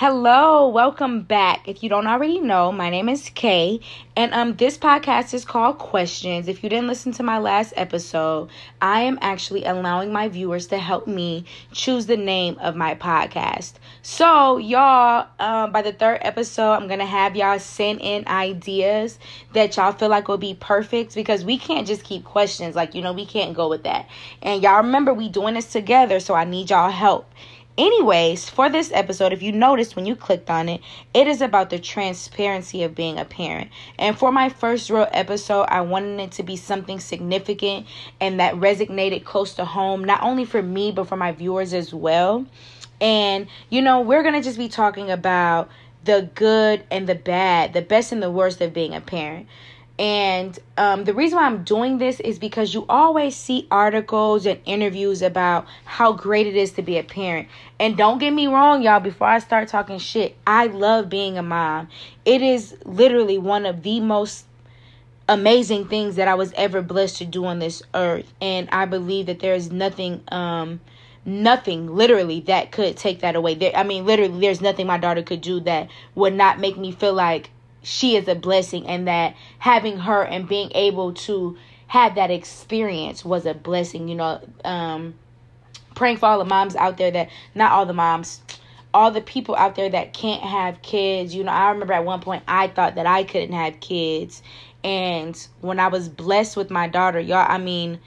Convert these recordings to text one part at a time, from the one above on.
Hello, welcome back. If you don't already know, my name is Kay, and um, this podcast is called Questions. If you didn't listen to my last episode, I am actually allowing my viewers to help me choose the name of my podcast. So, y'all, um, by the third episode, I'm gonna have y'all send in ideas that y'all feel like will be perfect because we can't just keep questions. Like, you know, we can't go with that. And y'all remember, we doing this together, so I need y'all help. Anyways, for this episode, if you noticed when you clicked on it, it is about the transparency of being a parent. And for my first real episode, I wanted it to be something significant and that resonated close to home, not only for me, but for my viewers as well. And, you know, we're going to just be talking about the good and the bad, the best and the worst of being a parent. And um, the reason why I'm doing this is because you always see articles and interviews about how great it is to be a parent. And don't get me wrong, y'all, before I start talking shit, I love being a mom. It is literally one of the most amazing things that I was ever blessed to do on this earth. And I believe that there is nothing. Um, nothing literally that could take that away there i mean literally there's nothing my daughter could do that would not make me feel like she is a blessing and that having her and being able to have that experience was a blessing you know um praying for all the moms out there that not all the moms all the people out there that can't have kids. You know i remember at one point i thought that i couldn't have kids. And when i was blessed with my daughter y'all i mean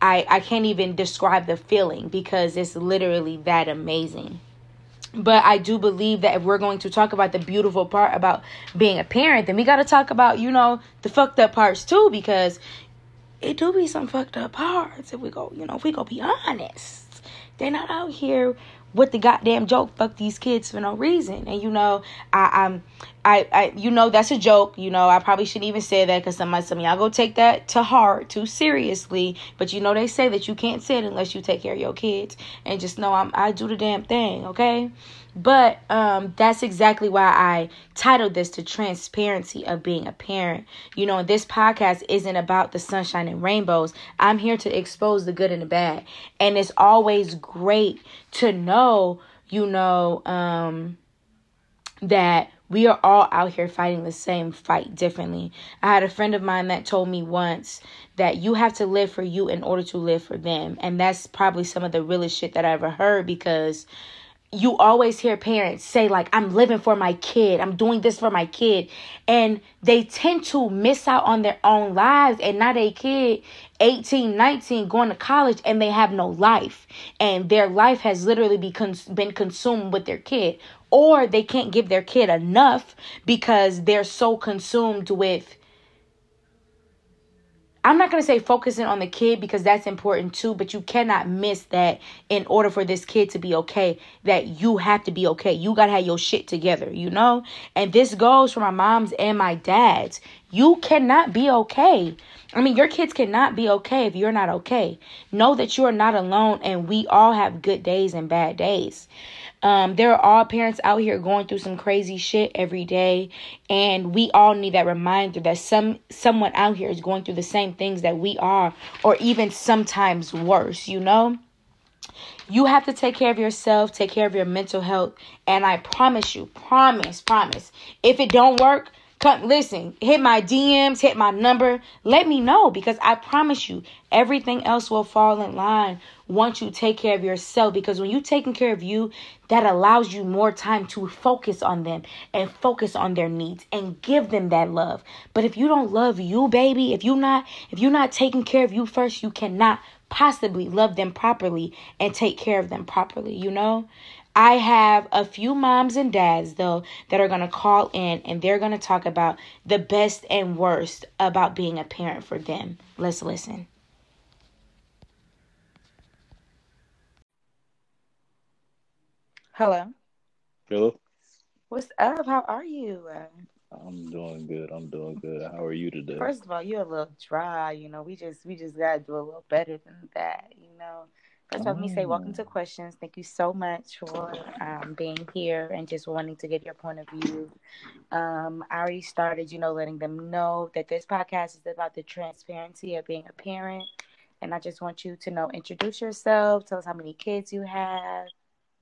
i i can't even describe the feeling because it's literally that amazing but I do believe that if we're going to talk about the beautiful part about being a parent, then we got to talk about, you know, the fucked up parts too, because it do be some fucked up parts if we go, you know, if we go be honest. They're not out here with the goddamn joke fuck these kids for no reason. And you know i i'm i i you know that's a joke you know i probably shouldn't even say that because some some y'all go take that to heart too seriously. But you know they say that you can't say it unless you take care of your kids. And just know i'm i do the damn thing okay but um, that's exactly why I titled this to transparency of being a parent. You know, this podcast isn't about the sunshine and rainbows. I'm here to expose the good and the bad. And it's always great to know, you know, um, that we are all out here fighting the same fight differently. I had a friend of mine that told me once that you have to live for you in order to live for them. And that's probably some of the realest shit that I ever heard because you always hear parents say like i'm living for my kid. I'm doing this for my kid. And they tend to miss out on their own lives. And not a kid 18 19 going to college and they have no life. And their life has literally been consumed with their kid. Or they can't give their kid enough because they're so consumed with I'm not going to say focusing on the kid because that's important too, but you cannot miss that in order for this kid to be okay, that you have to be okay. You got to have your shit together, you know? And this goes for my moms and my dads. You cannot be okay. I mean, your kids cannot be okay if you're not okay. Know that you are not alone and we all have good days and bad days. Um, there are all parents out here going through some crazy shit every day, and we all need that reminder that some someone out here is going through the same things that we are, or even sometimes worse. You know, you have to take care of yourself, take care of your mental health, and I promise you, promise, promise, if it don't work Come listen, hit my DMs, hit my number. Let me know because I promise you everything else will fall in line once you take care of yourself because when you're taking care of you, that allows you more time to focus on them and focus on their needs and give them that love. But if you don't love you, baby, if you're not if you're not taking care of you first, you cannot possibly love them properly and take care of them properly, you know? I have a few moms and dads, though, that are going to call in and they're going to talk about the best and worst about being a parent for them. Let's listen. Hello. Hello. What's up? How are you? I'm doing good. I'm doing good. How are you today? First of all, you're a little dry. You know, we just we just gotta do a little better than that. You know, First let me say welcome to Questions. Thank you so much for um, being here and just wanting to get your point of view. Um, I already started, you know, letting them know that this podcast is about the transparency of being a parent. And I just want you to know, introduce yourself, tell us how many kids you have.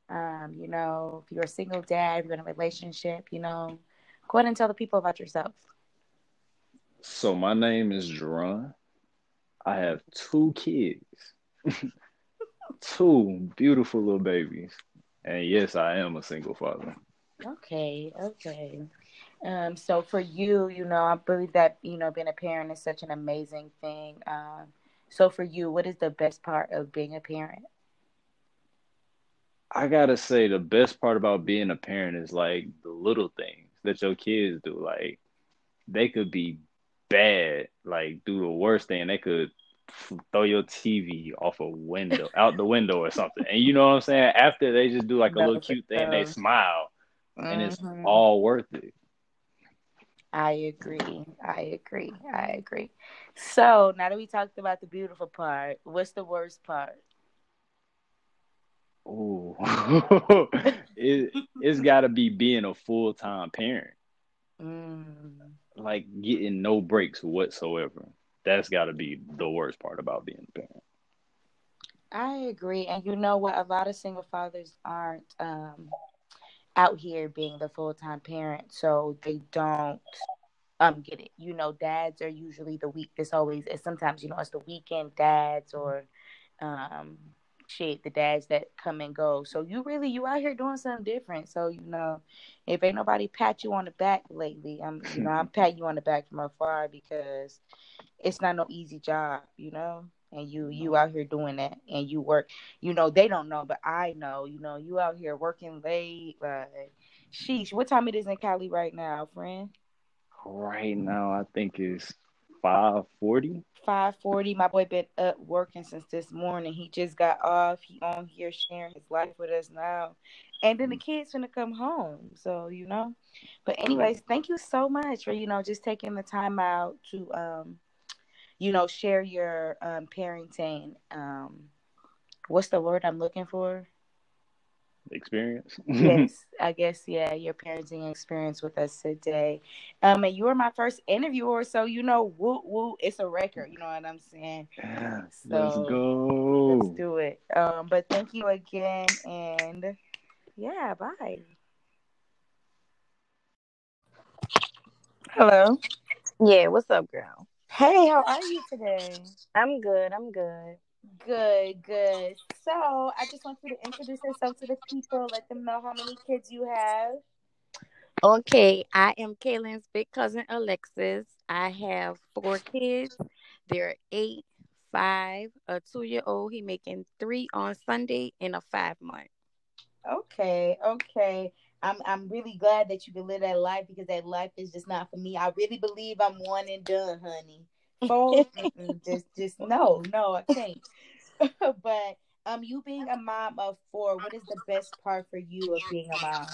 Um, you know, if you're a single dad, if you're in a relationship, you know, go ahead and tell the people about yourself. So my name is Jerron. I have two kids, two beautiful little babies, and yes, I am a single father. Okay, okay. Um, so for you, you know, I believe that you know being a parent is such an amazing thing. Um, so for you, what is the best part of being a parent? I gotta say, the best part about being a parent is like the little things that your kids do. Like they could be bad, like do the worst thing. They could throw your TV off a window, out the window or something. And you know what I'm saying? After they just do like a little cute thing, they smile, and it's Mhm. all worth it. I agree. I agree. I agree. So now that we talked about the beautiful part, what's the worst part? Ooh, it it's got to be being a full time parent, Mm. like getting no breaks whatsoever. That's got to be the worst part about being a parent. I agree. And you know what? A lot of single fathers aren't um, out here being the full time parent, so they don't um get it. You know, dads are usually the week. It's always and sometimes you know it's the weekend dads or um shit the dads that come and go. So you really you out here doing something different. So you know, if ain't nobody pat you on the back lately, I'm you know I'm patting you on the back from afar because it's not no easy job. You know. And you you out here doing that, and you work. You know they don't know, but I know. You know you out here working late. Like, sheesh, what time it is in Cali right now, friend? Right now, I think it's five forty. Five forty. My boy been up working since this morning. He just got off. He on here sharing his life with us now, and then the kids gonna come home. So you know. But anyways, thank you so much for you know just taking the time out to um, you know, share your um parenting. Um, what's the word I'm looking for? Experience. yes, I guess yeah, your parenting experience with us today. Um, and you were my first interviewer, so you know, woo woo, it's a record. You know what I'm saying? Let's go. Let's do it. Um, but thank you again, and yeah, bye. Hello. Yeah, what's up, girl? Hey, how are you today? I'm good. I'm good. Good, good. So I just want you to introduce yourself to the people, let them know how many kids you have. Okay, I am Kaylin's big cousin Alexis. I have four kids. They're eight, five, a two year old. He making three on Sunday, and a five month. Okay, okay. I'm I'm really glad that you can live that life because that life is just not for me. I really believe I'm one and done, honey. Four, just just no, no, I can't. but um, you being a mom of four, what is the best part for you of being a mom?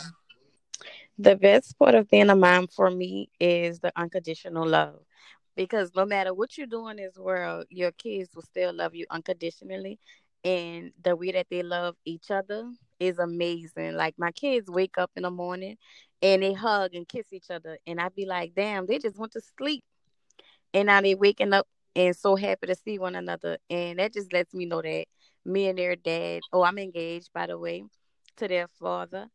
The best part of being a mom for me is the unconditional love. Because no matter what you do in this world, your kids will still love you unconditionally. And the way that they love each other is amazing. Like my kids wake up in the morning and they hug and kiss each other. And I'd be like, damn, they just went to sleep. And now they waking up and so happy to see one another. And that just lets me know that me and their dad, oh, I'm engaged, by the way, to their father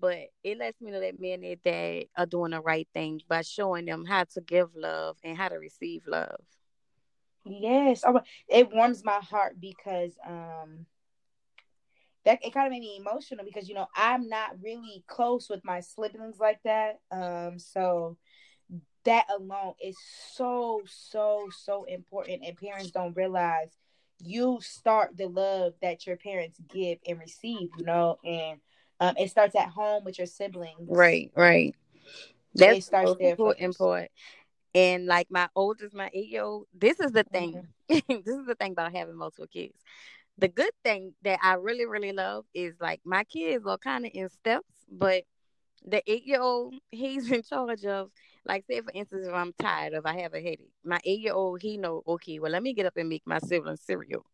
but it lets me know that me and their dad are doing the right thing by showing them how to give love and how to receive love. Yes, oh, it warms my heart because um that it kind of made me emotional because you know I'm not really close with my siblings like that. Um, so that alone is so so so important, and parents don't realize you start the love that your parents give and receive. You know, and um, it starts at home with your siblings. Right, right. That's It starts there important. And like my oldest, my eight year old, this is the thing. Mm-hmm. this is the thing about having multiple kids. The good thing that I really, really love is like my kids are kind of in steps, but the eight year old, he's in charge of like say for instance, if I'm tired, if I have a headache, my eight year old he know, okay, well let me get up and make my siblings cereal.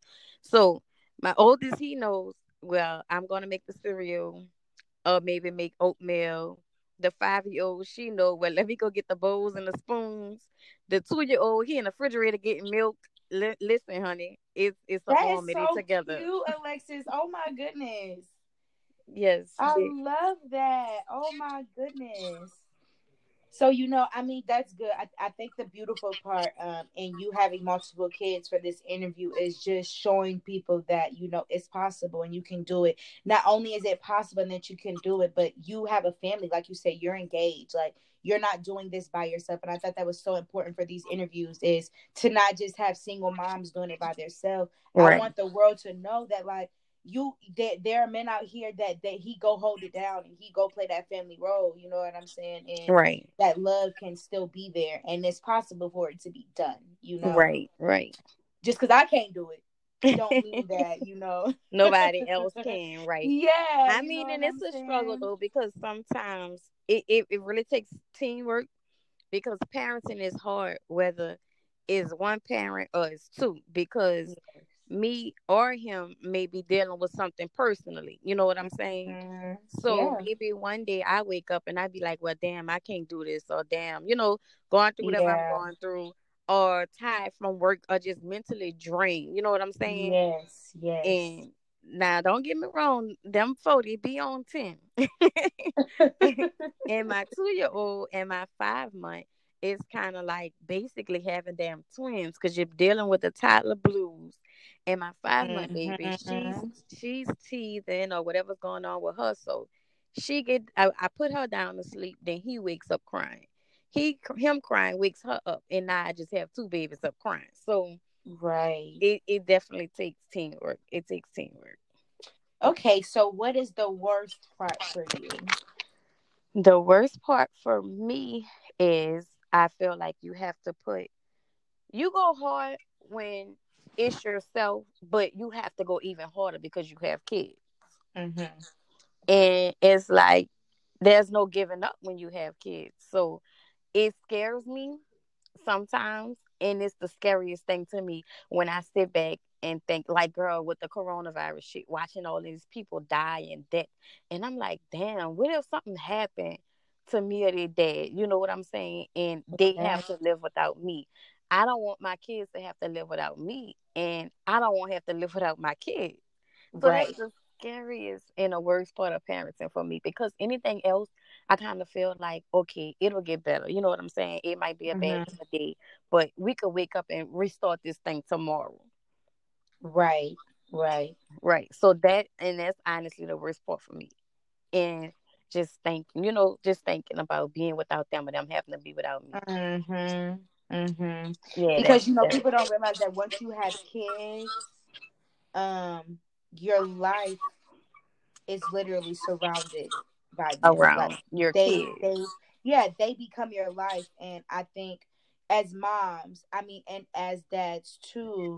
So my oldest he knows, well, I'm gonna make the cereal or maybe make oatmeal. The five year old, she know, well, let me go get the bowls and the spoons. The two year old, he in the refrigerator getting milk. Li- listen, honey, it's it's is army so together. You, Alexis. Oh my goodness. Yes. I love that. Oh my goodness. So you know, I mean, that's good. I, I think the beautiful part, um, in you having multiple kids for this interview is just showing people that you know it's possible and you can do it. Not only is it possible and that you can do it, but you have a family, like you said, you're engaged. Like you're not doing this by yourself. And I thought that was so important for these interviews is to not just have single moms doing it by themselves. Right. I want the world to know that like you there, there are men out here that that he go hold it down and he go play that family role you know what i'm saying? And right. that love can still be there and it's possible for it to be done you know? Right right. Just because i can't do it don't mean that you know? Nobody else can right. Yeah i mean and it's a struggle though because sometimes it, it, it really takes teamwork because parenting is hard whether it's one parent or it's two because me or him may be dealing with something personally. You know what I'm saying? Mm, so yeah. maybe one day I wake up and I'd be like, well, damn, I can't do this, or damn, you know, going through whatever yeah. I'm going through, or tired from work, or just mentally drained. You know what I'm saying? Yes, yes. And now, don't get me wrong, them 40 be on 10. and my two year old and my five month is kind of like basically having damn twins because you're dealing with the toddler blues and my 5 month mm-hmm. baby, she's she's teething or whatever's going on with her. So she get I, I put her down to sleep, then he wakes up crying. He him crying wakes her up, and now I just have two babies up crying. So right, it it definitely takes teamwork. It takes teamwork. Okay, so what is the worst part for you? The worst part for me is I feel like you have to put you go hard when it's yourself, but you have to go even harder because you have kids. Mm-hmm. And it's like there's no giving up when you have kids. So it scares me sometimes. And it's the scariest thing to me when I sit back and think, like, girl, with the coronavirus shit, watching all these people die and death. And I'm like, damn, what if something happened to me or their dad? You know what I'm saying? And they have to live without me. I don't want my kids to have to live without me, and I don't want to have to live without my kids. So right. that's the scariest and the worst part of parenting for me because anything else, I kind of feel like okay, it'll get better. You know what I'm saying? It might be a mm-hmm. bad day, but we could wake up and restart this thing tomorrow. Right, right, right. So that and that's honestly the worst part for me, and just thinking, you know, just thinking about being without them and them having to be without me. Mm-hmm. Mm-hmm. Yeah, because you know people don't realize that once you have kids, um, your life is literally surrounded by them. around like, your they, kids. They, yeah, they become your life, and I think as moms, I mean, and as dads too,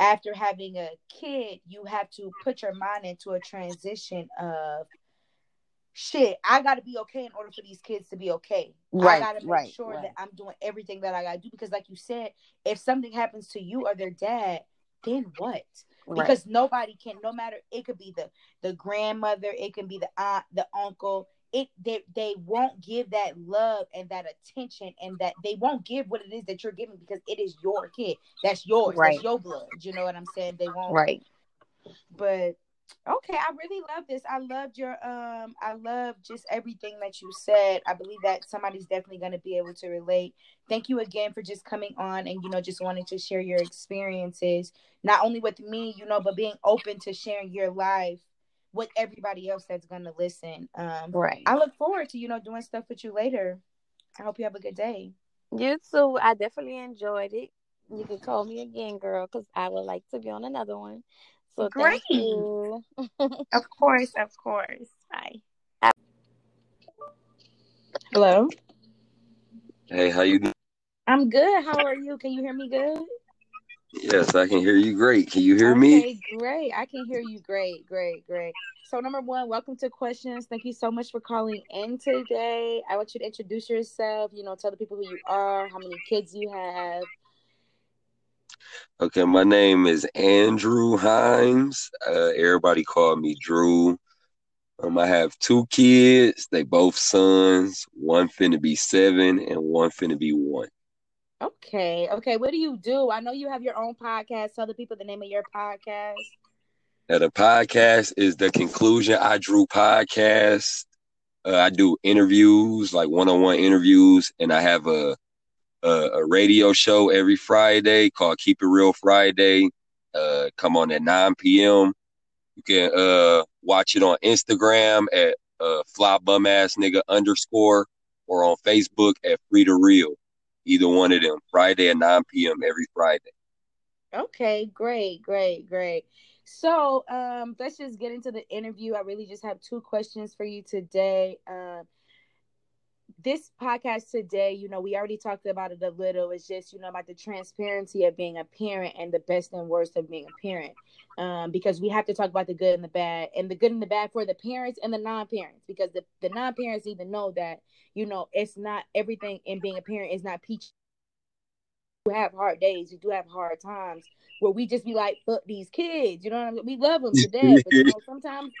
after having a kid, you have to put your mind into a transition of shit, I got to be okay in order for these kids to be okay. Right, I got to make right, sure right. that I'm doing everything that I got to do because, like you said, if something happens to you or their dad, then what? Right. Because nobody can. No matter it could be the the grandmother, it can be the aunt, the uncle. It they they won't give that love and that attention and that they won't give what it is that you're giving because it is your kid. That's yours. Right. That's your blood. You know what I'm saying? They won't. Right. But Okay, I really love this. I loved your um I love just everything that you said. I believe that somebody's definitely going to be able to relate. Thank you again for just coming on and you know just wanting to share your experiences not only with me, you know, but being open to sharing your life with everybody else that's going to listen. Um right. I look forward to you know doing stuff with you later. I hope you have a good day. You too. I definitely enjoyed it. You can call me again, girl, because I would like to be on another one. So great. of course, of course. Bye. Hello. Hey, how you doing? I'm good. How are you? Can you hear me good? Yes, I can hear you great. Can you hear okay, me? Great. I can hear you great, great, great. So number one, welcome to questions. Thank you so much for calling in today. I want you to introduce yourself, you know, tell the people who you are, how many kids you have, Okay, my name is Andrew Himes. Uh, everybody call me Drew. Um, I have two kids. They both sons. One finna be seven, and one finna be one. Okay, okay. What do you do? I know you have your own podcast. Tell the people the name of your podcast. Uh, the podcast is the conclusion I drew podcast. Uh, I do interviews, like one-on-one interviews, and I have a, a a radio show every Friday called Keep It Real Friday. Uh, come on at 9 p.m. You can uh watch it on Instagram at uh fly bum ass nigga underscore or on Facebook at free to real. Either one of them. Friday at 9 p.m. every Friday. Okay, great, great, great. So, um, let's just get into the interview. I really just have two questions for you today. Um, this podcast today, you know, we already talked about it a little. It's just, you know, about the transparency of being a parent and the best and worst of being a parent. Um, because we have to talk about the good and the bad, and the good and the bad for the parents and the non-parents. Because the, the non-parents even know that, you know, it's not everything in being a parent is not peach. We have hard days, we do have hard times where we just be like, fuck these kids, you know what I mean? We love them to death, but you know, sometimes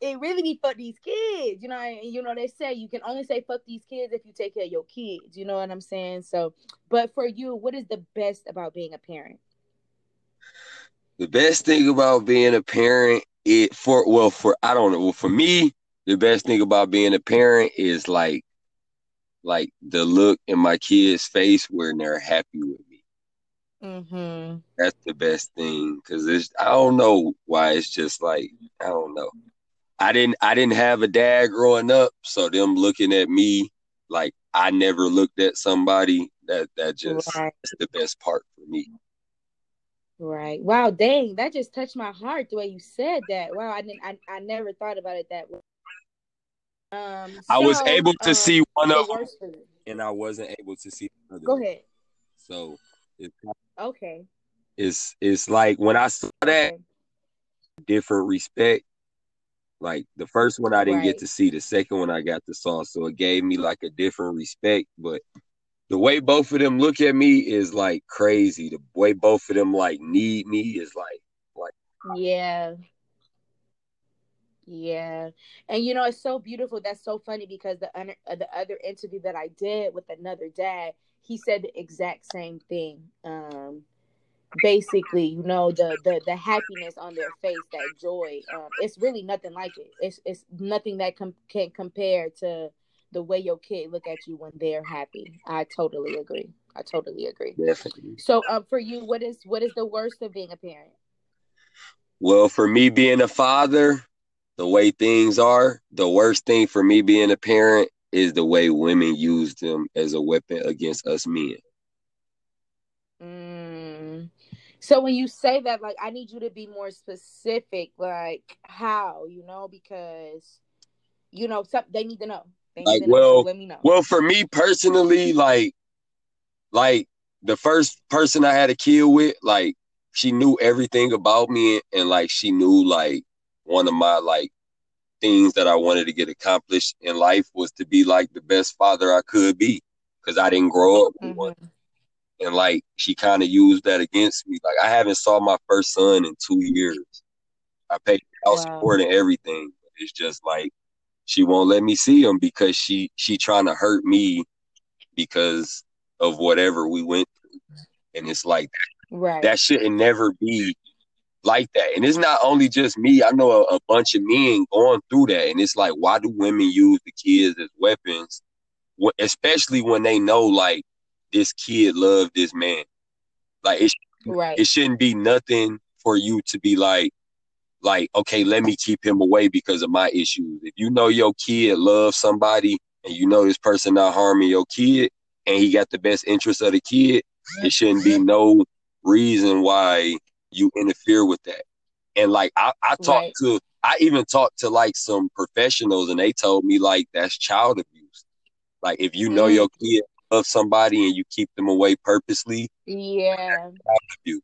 it really be fuck these kids, you know. And you know they say you can only say fuck these kids if you take care of your kids. You know what I'm saying? So, but for you, what is the best about being a parent? The best thing about being a parent, it for well for I don't know. Well, for me, the best thing about being a parent is like, like the look in my kids' face when they're happy with me. Mm-hmm. That's the best thing because it's I don't know why it's just like I don't know. I didn't I didn't have a dad growing up, so them looking at me like I never looked at somebody that that just Right. that's the best part for me. Right. Wow, dang, that just touched my heart the way you said that. Wow, I didn't I, I never thought about it that way. Um I was able to um, see one of them, worst for you. and I wasn't able to see the other. Go ahead. So it's Okay. it's it's like when I saw that different respect. Like the first one I didn't Right. get to see, the second one I got to saw, so it gave me like a different respect. But the way both of them look at me is like crazy. The way both of them like need me is like like Yeah. Yeah. And you know, it's so beautiful. That's so funny because the other, the other interview that I did with another dad, he said the exact same thing. Um basically, you know, the the the happiness on their face, that joy. Um it's really nothing like it. It's it's nothing that com- can compare to the way your kid look at you when they're happy. I totally agree. I totally agree. definitely. So, um, for you, what is what is the worst of being a parent? Well, for me being a father, the way things are, the worst thing for me being a parent is the way women use them as a weapon against us men. Mm. So when you say that, like, I need you to be more specific, like how, you know, because you know, some they need to know. They need Like, to know. So well, let me know. Well, for me personally, like, like the first person I had a kid with, like, she knew everything about me, and, and like she knew like one of my like things that I wanted to get accomplished in life was to be like the best father I could be, because I didn't grow up with one, Mhm. And like she kind of used that against me. Like I haven't saw my first son in two years. I paid house Wow. support and everything. It's just like she won't let me see him because she she trying to hurt me because of whatever we went through. And it's like Right. that shouldn't never be like that. And it's not only just me. I know a, a bunch of men going through that. And it's like, why do women use the kids as weapons? Especially when they know like this kid loved this man. Like it right. it shouldn't be nothing for you to be like like okay let me keep him away because of my issues if you know your kid loves somebody and you know this person not harming your kid and he got the best interest of the kid it shouldn't be no reason why you interfere with that and like i, I talked Right. to i even talked to like some professionals and they told me like that's child abuse like if you know Mm. your kid loves somebody and you keep them away purposely Yeah. abuse.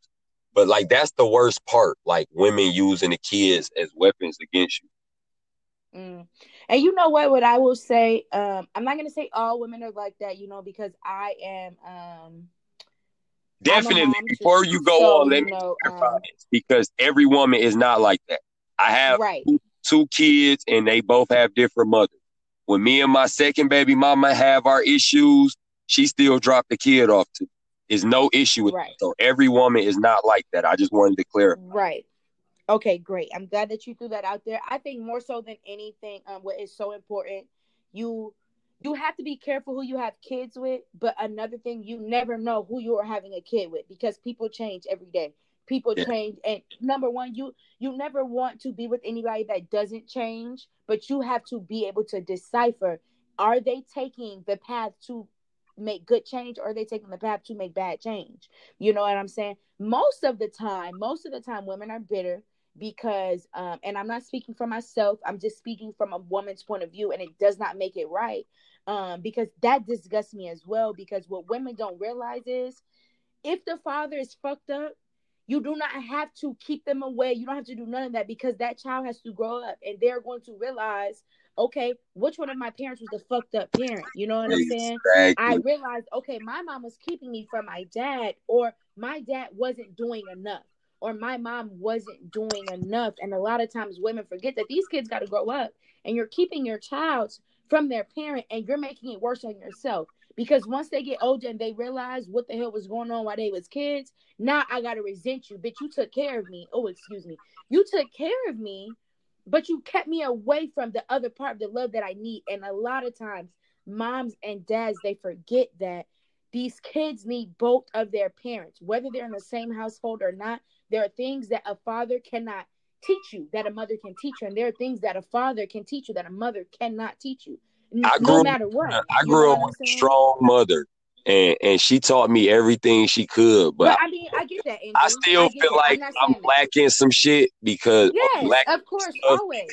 But like that's the worst part, like women using the kids as weapons against you. Mm. And you know what? What I will say, um, I'm not gonna say all women are like that, you know, because I am. Um, Definitely. Before you go so, on, let me know, clarify um, this because every woman is not like that. I have right. two kids and they both have different mothers. When me and my second baby mama have our issues, she still dropped the kid off to. Is no issue with Right. So every woman is not like that. I just wanted to clarify. Right. Okay, great. I'm glad that you threw that out there. I think more so than anything, um, what is so important, you you have to be careful who you have kids with. But another thing, you never know who you are having a kid with because people change every day. People Yeah. change, and number one, you you never want to be with anybody that doesn't change. But you have to be able to decipher: Are they taking the path to make good change, or they taking the path to make bad change? You know what I'm saying? Most of the time, most of the time, women are bitter because um and i'm not speaking for myself i'm just speaking from a woman's point of view and it does not make it right um because that disgusts me as well because what women don't realize is if the father is fucked up you do not have to keep them away you don't have to do none of that because that child has to grow up and they're going to realize okay which one of my parents was the fucked up parent you know what i'm saying I realized, okay, my mom was keeping me from my dad, or my dad wasn't doing enough, or my mom wasn't doing enough. And a lot of times women forget that these kids got to grow up and you're keeping your child from their parent and you're making it worse on yourself. Because once they get older and they realize what the hell was going on while they was kids, now I gotta resent you. Bitch, you took care of me. Oh, excuse me. You took care of me, but you kept me away from the other part of the love that I need. And a lot of times moms and dads they forget that these kids need both of their parents whether they're in the same household or not. There are things that a father cannot teach you that a mother can teach you. And there are things that a father can teach you that a mother cannot teach you. N- I no grew up- matter what. I grew up with a strong mother, and and she taught me everything she could. But but i mean i get that Andrew. I still get feel that. like I'm lacking some shit because yes of course stuff. always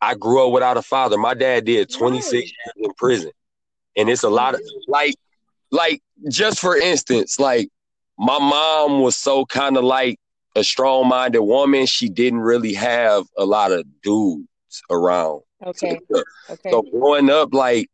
I grew up without a father. My dad did 26 Right. years in prison. And it's a lot of mm-hmm. like like just for instance, like my mom was so kind of like a strong-minded woman. She didn't really have a lot of dudes around. okay okay so growing up like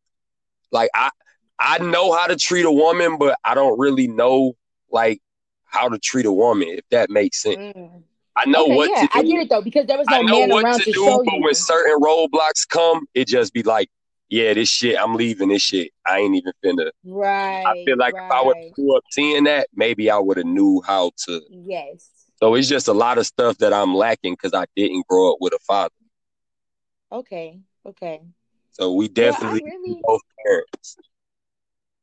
like I I know how to treat a woman, but I don't really know like how to treat a woman, if that makes sense. Mm. I know okay what yeah to do. i get it though because there was no I know man what around to to do, show but you when certain roadblocks come, it just be like, yeah, this shit, I'm leaving this shit. I ain't even finna. right I feel like if I would right. grew up seeing that, maybe I would have knew how to. yes So it's just a lot of stuff that I'm lacking because I didn't grow up with a father. Okay. Okay. So we definitely really both parents.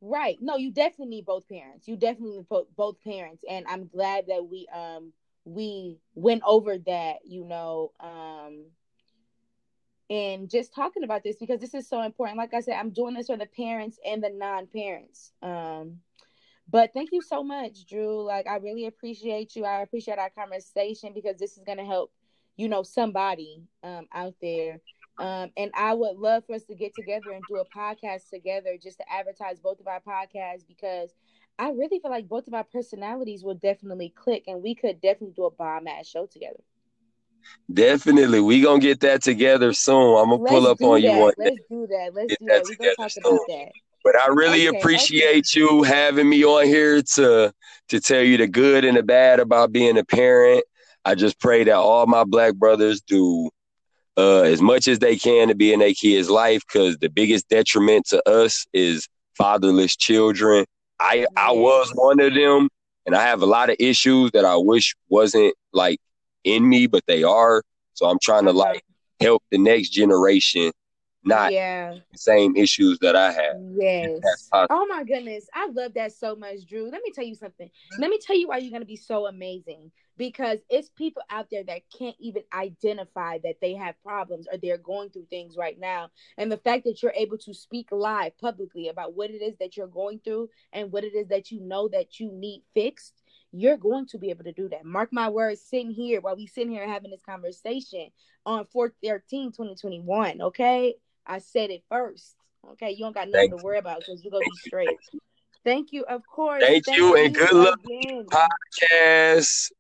Right. No, you definitely need both parents. You definitely need both parents, and I'm glad that we um we went over that. You know, um, and just talking about this because this is so important. Like I said, I'm doing this for the parents and the non-parents. Um, but thank you so much, Drew. Like I really appreciate you. I appreciate our conversation because this is gonna help, you know, somebody um out there. Um, and I would love for us to get together and do a podcast together just to advertise both of our podcasts because I really feel like both of our personalities will definitely click and we could definitely do a bomb ass show together. Definitely, we gonna get that together soon. I'm gonna pull up on you one. Let's do that. Let's Get do that that. We're gonna talk soon. about that. But I really Okay, appreciate you having me on here to to tell you the good and the bad about being a parent. I just pray that all my black brothers do uh, as much as they can to be in their kids' life because the biggest detriment to us is fatherless children. I I was one of them, and I have a lot of issues that I wish wasn't like in me, but they are. So I'm trying to like help the next generation not yeah. the same issues that I have. Yes. Oh my goodness. I love that so much, Drew. Let me tell you something. Let me tell you why you're going to be so amazing. Because it's people out there that can't even identify that they have problems or they're going through things right now. And the fact that you're able to speak live publicly about what it is that you're going through and what it is that you know that you need fixed, you're going to be able to do that. Mark my words, sitting here while we sitting here having this conversation on 413 2021. Okay. I said it first. Okay, you don't got nothing Thank to worry about because you're gonna be straight. thank you. Of course. Thank you, and good luck. Podcast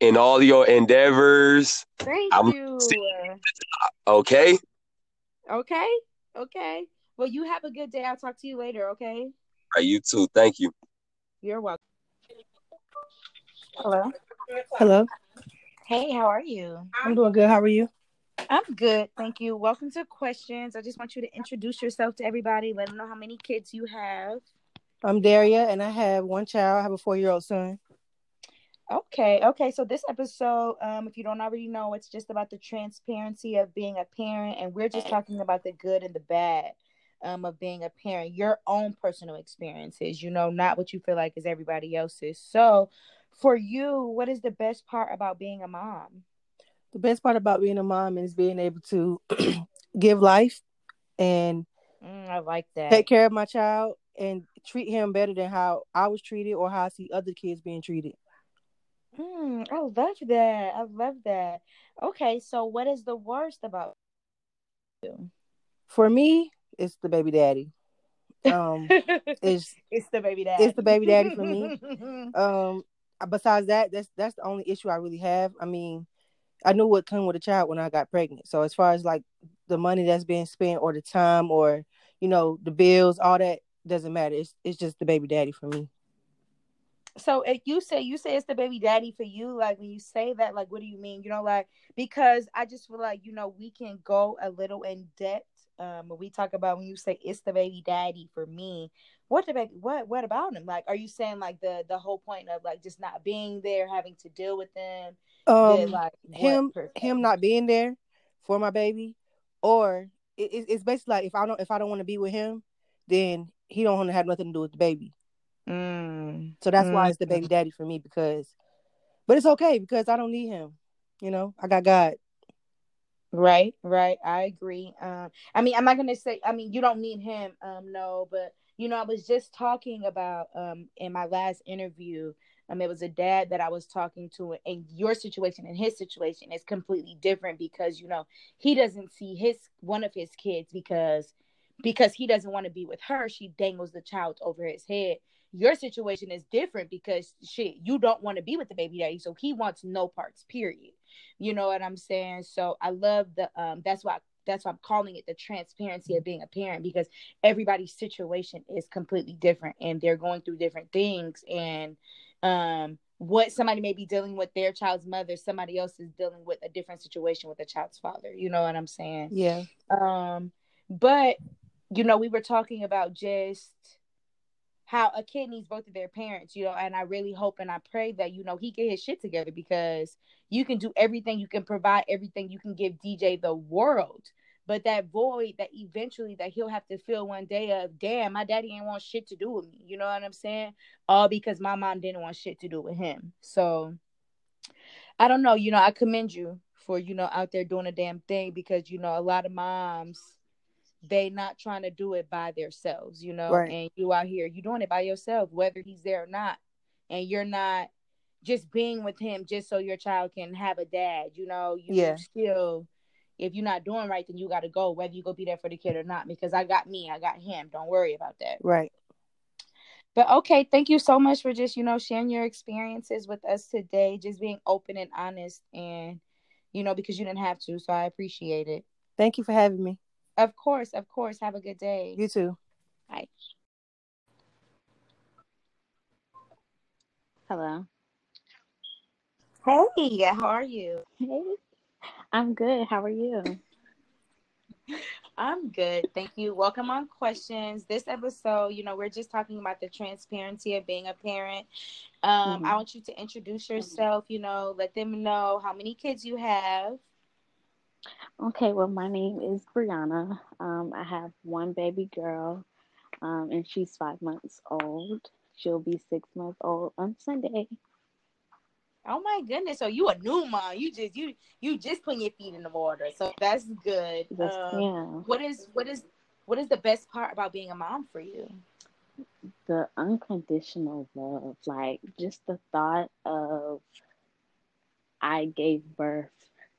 in all your endeavors. Thank I'm- you. Okay. Okay, okay. Well, you have a good day. I'll talk to you later. Okay. All right, you too. Thank you. You're welcome. Hello. Hello, Hey, how are you? I'm doing good. How are you? I'm good. Thank you. Welcome to Questions. I just want you to introduce yourself to everybody. Let them know how many kids you have. I'm Daria, and I have one child. I have a four year old son. Okay, okay. So this episode, um, if you don't already know, it's just about the transparency of being a parent, and we're just talking about the good and the bad um, of being a parent, your own personal experiences, you know, not what you feel like is everybody else's. So, for you, what is the best part about being a mom? The best part about being a mom is being able to give life and mm, I like that. Take care of my child and treat him better than how I was treated or how I see other kids being treated. Mm, I love that. I love that. Okay, so what is the worst about you? For me, it's the baby daddy. Um, it's it's the baby daddy. It's the baby daddy for me. um, besides that, that's that's the only issue I really have. I mean, I knew what came with a child when I got pregnant. So as far as like the money that's being spent or the time or you know the bills, all that doesn't matter. It's it's just the baby daddy for me. So if you say you say it's the baby daddy for you, like when you say that, like what do you mean? You know, like because I just feel like you know we can go a little in depth. Um, when we talk about when you say it's the baby daddy for me, what the baby, what what about him? Like, are you saying like the the whole point of like just not being there, having to deal with them? Um, like him him not being there for my baby, or it, it's basically like if I don't if I don't want to be with him, then he don't want to have nothing to do with the baby. Mm. So that's mm. why it's the baby daddy for me because, but it's okay because I don't need him. You know, I got God. Right, right. I agree. Um, I mean, I'm not gonna say. I mean, you don't need him. Um, no, but you know, I was just talking about um in my last interview. Um, it was a dad that I was talking to, and your situation and his situation is completely different because you know he doesn't see his one of his kids because because he doesn't want to be with her. She dangles the child over his head your situation is different because shit, you don't want to be with the baby daddy, so he wants no parts. Period. You know what I'm saying? So I love the um. That's why that's why I'm calling it the transparency of being a parent because everybody's situation is completely different and they're going through different things and um what somebody may be dealing with their child's mother somebody else is dealing with a different situation with the child's father you know what i'm saying yeah um but you know we were talking about just how a kid needs both of their parents, you know, and I really hope and I pray that, you know, he get his shit together because you can do everything, you can provide everything, you can give DJ the world. But that void that eventually that he'll have to fill one day of, damn, my daddy ain't want shit to do with me. You know what I'm saying? All because my mom didn't want shit to do with him. So I don't know, you know, I commend you for, you know, out there doing a damn thing because, you know, a lot of moms they not trying to do it by themselves, you know, right. and you out here, you doing it by yourself, whether he's there or not. And you're not just being with him just so your child can have a dad, you know, you yeah. still if you're not doing right, then you gotta go, whether you go be there for the kid or not, because I got me, I got him. Don't worry about that. Right. But okay, thank you so much for just, you know, sharing your experiences with us today, just being open and honest and you know, because you didn't have to. So I appreciate it. Thank you for having me. Of course, of course. Have a good day. You too. Bye. Hello. Hey, how are you? Hey, I'm good. How are you? I'm good. Thank you. Welcome on questions. This episode, you know, we're just talking about the transparency of being a parent. Um, mm-hmm. I want you to introduce yourself, you know, let them know how many kids you have. Okay, well, my name is Brianna. Um, I have one baby girl, um, and she's five months old. She'll be six months old on Sunday. Oh my goodness! So you a new mom? You just you you just putting your feet in the water. So that's good. Yes, um, yeah. What is what is what is the best part about being a mom for you? The unconditional love, like just the thought of I gave birth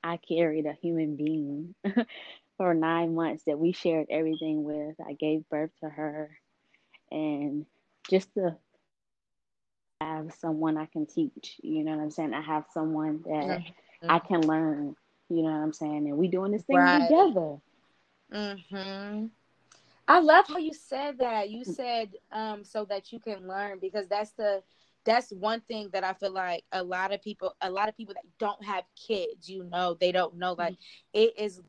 I carried a human being for nine months that we shared everything with. I gave birth to her, and just to have someone I can teach, you know what I'm saying? I have someone that mm-hmm. I can learn, you know what I'm saying? And we doing this thing right. together. Mhm. I love how you said that. You said um so that you can learn because that's the that's one thing that I feel like a lot of people, a lot of people that don't have kids, you know, they don't know like mm-hmm. it is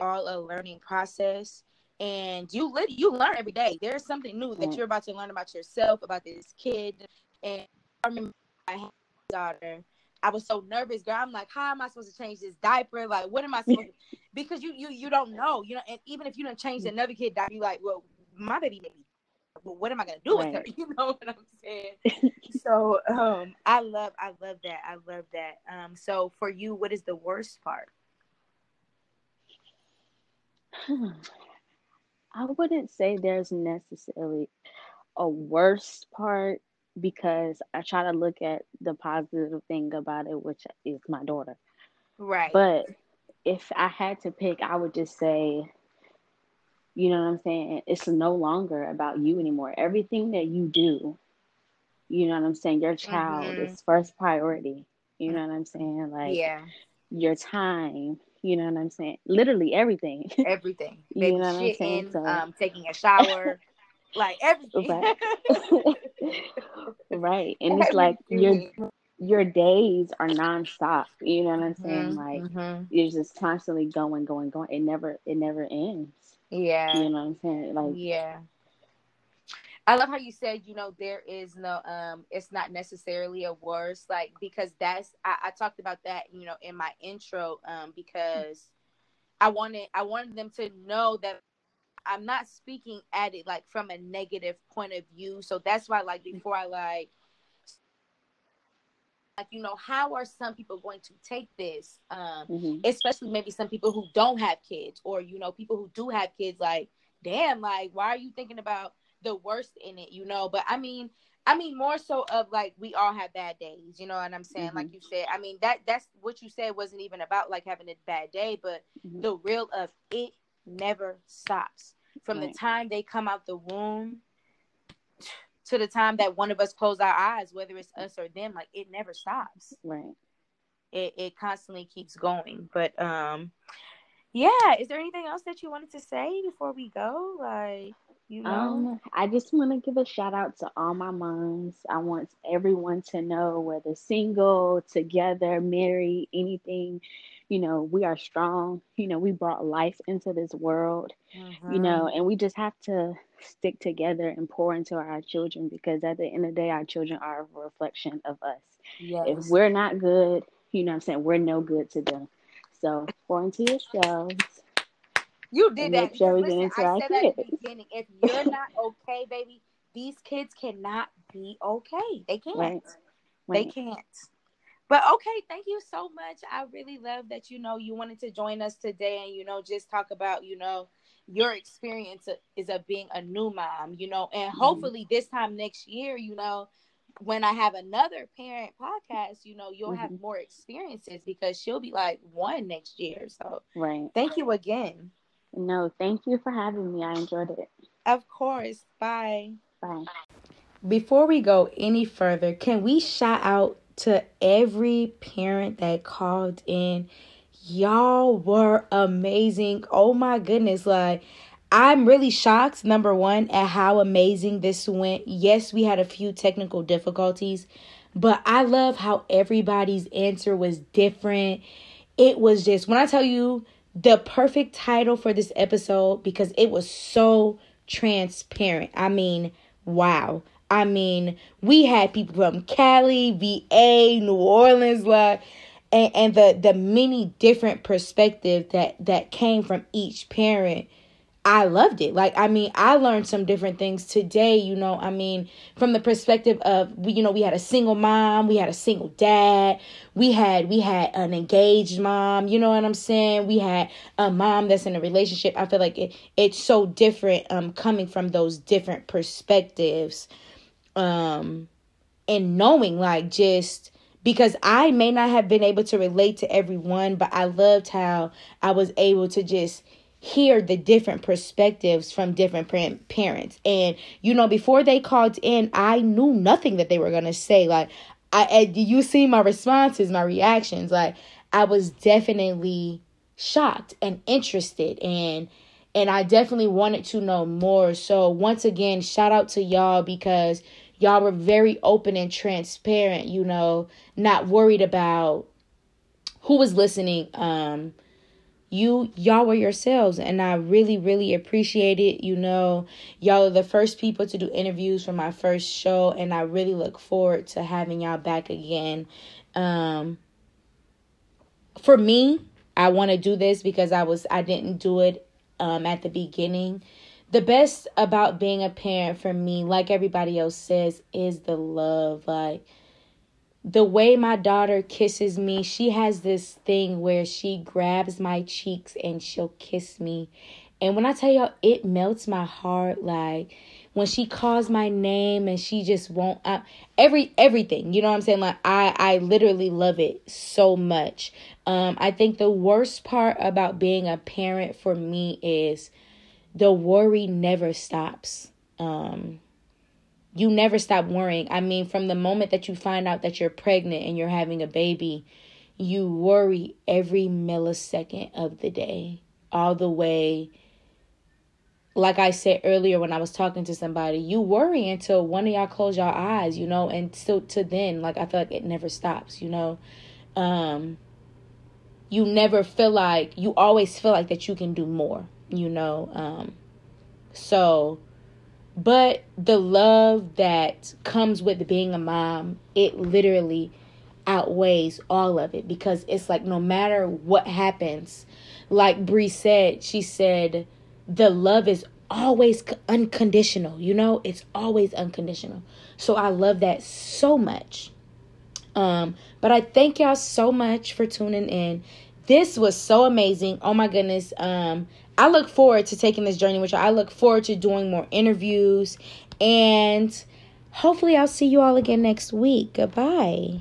all a learning process, and you let you learn every day. There's something new that you're about to learn about yourself, about this kid, and I remember I had daughter. I was so nervous, girl. I'm like, how am I supposed to change this diaper? Like, what am I supposed to? Because you you you don't know, you know. And even if you don't change another kid diaper, you like, well, my baby made me. But what am I gonna do right. with her? You know what I'm saying? so um, I love I love that. I love that. Um, so for you, what is the worst part? I wouldn't say there's necessarily a worst part because I try to look at the positive thing about it, which is my daughter. Right. But if I had to pick, I would just say, you know what I'm saying? It's no longer about you anymore. Everything that you do, you know what I'm saying? Your child mm-hmm. is first priority. You know what I'm saying? Like, yeah. Your time, you know what I'm saying? Literally everything. Everything. you know what I'm saying? So, um, taking a shower, like everything. Right. right. And it's like your your days are nonstop. You know what I'm saying? Mm-hmm. Like mm-hmm. you're just constantly going, going, going. It never it never ends. Yeah. You know what I'm saying? Like Yeah. I love how you said, you know, there is no um it's not necessarily a worse, like because that's I, I talked about that, you know, in my intro, um, because I wanted I wanted them to know that I'm not speaking at it like from a negative point of view. So that's why like before I like like you know how are some people going to take this um mm-hmm. especially maybe some people who don't have kids or you know people who do have kids like damn like why are you thinking about the worst in it, you know. But I mean, I mean more so of like we all have bad days, you know what I'm saying? Mm-hmm. Like you said, I mean that that's what you said wasn't even about like having a bad day, but mm-hmm. the real of it never stops. From right. the time they come out the womb to the time that one of us close our eyes, whether it's us or them, like it never stops. Right. It it constantly keeps going. But um yeah, is there anything else that you wanted to say before we go? Like you know? Um, I just want to give a shout out to all my moms. I want everyone to know whether single, together, married, anything, you know, we are strong. You know, we brought life into this world, mm-hmm. you know, and we just have to stick together and pour into our children because at the end of the day, our children are a reflection of us. Yes. If we're not good, you know what I'm saying, we're no good to them. So pour into yourselves you did that. Make Sure listen, I said that at the beginning. If you're not okay, baby, these kids cannot be okay. They can't. Right. Right. They can't. But okay, thank you so much. I really love that you know you wanted to join us today and you know just talk about you know your experience is of being a new mom, you know, and mm-hmm. hopefully mm-hmm. this time next year, you know, when I have another parent podcast, you know, you'll mm-hmm. have more experiences because she'll be like one next year. So, right. Thank you again. No, thank you for having me. I enjoyed it. Of course. Bye. Bye. Before we go any further, can we shout out to every parent that called in? Y'all were amazing. Oh my goodness. Like, I'm really shocked, number one, at how amazing this went. Yes, we had a few technical difficulties, but I love how everybody's answer was different. It was just, when I tell you, the perfect title for this episode because it was so transparent. I mean, wow. I mean, we had people from Cali, VA, New Orleans, like and, and the the many different perspectives that that came from each parent I loved it. Like, I mean, I learned some different things today, you know. I mean, from the perspective of we, you know, we had a single mom, we had a single dad, we had we had an engaged mom, you know what I'm saying? We had a mom that's in a relationship. I feel like it it's so different um coming from those different perspectives. Um and knowing like just because I may not have been able to relate to everyone, but I loved how I was able to just hear the different perspectives from different parents. And you know, before they called in, I knew nothing that they were gonna say. Like, I you see my responses, my reactions. Like, I was definitely shocked and interested and and I definitely wanted to know more. So once again, shout out to y'all because y'all were very open and transparent, you know, not worried about who was listening um you y'all were yourselves and I really really appreciate it. You know, y'all are the first people to do interviews for my first show and I really look forward to having y'all back again. Um for me, I want to do this because I was I didn't do it um at the beginning. The best about being a parent for me, like everybody else says, is the love. Like the way my daughter kisses me, she has this thing where she grabs my cheeks and she'll kiss me. And when I tell y'all, it melts my heart. Like when she calls my name and she just won't uh, every everything. You know what I'm saying? Like I I literally love it so much. Um, I think the worst part about being a parent for me is the worry never stops. Um, you never stop worrying. I mean, from the moment that you find out that you're pregnant and you're having a baby, you worry every millisecond of the day, all the way. Like I said earlier when I was talking to somebody, you worry until one of y'all close your eyes, you know, and still to then, like I feel like it never stops, you know. Um you never feel like you always feel like that you can do more, you know. Um so but the love that comes with being a mom, it literally outweighs all of it because it's like no matter what happens, like Bree said, she said the love is always unconditional, you know? It's always unconditional. So I love that so much. Um, but I thank y'all so much for tuning in. This was so amazing. Oh my goodness. Um, I look forward to taking this journey with you. I look forward to doing more interviews and hopefully I'll see you all again next week. Goodbye.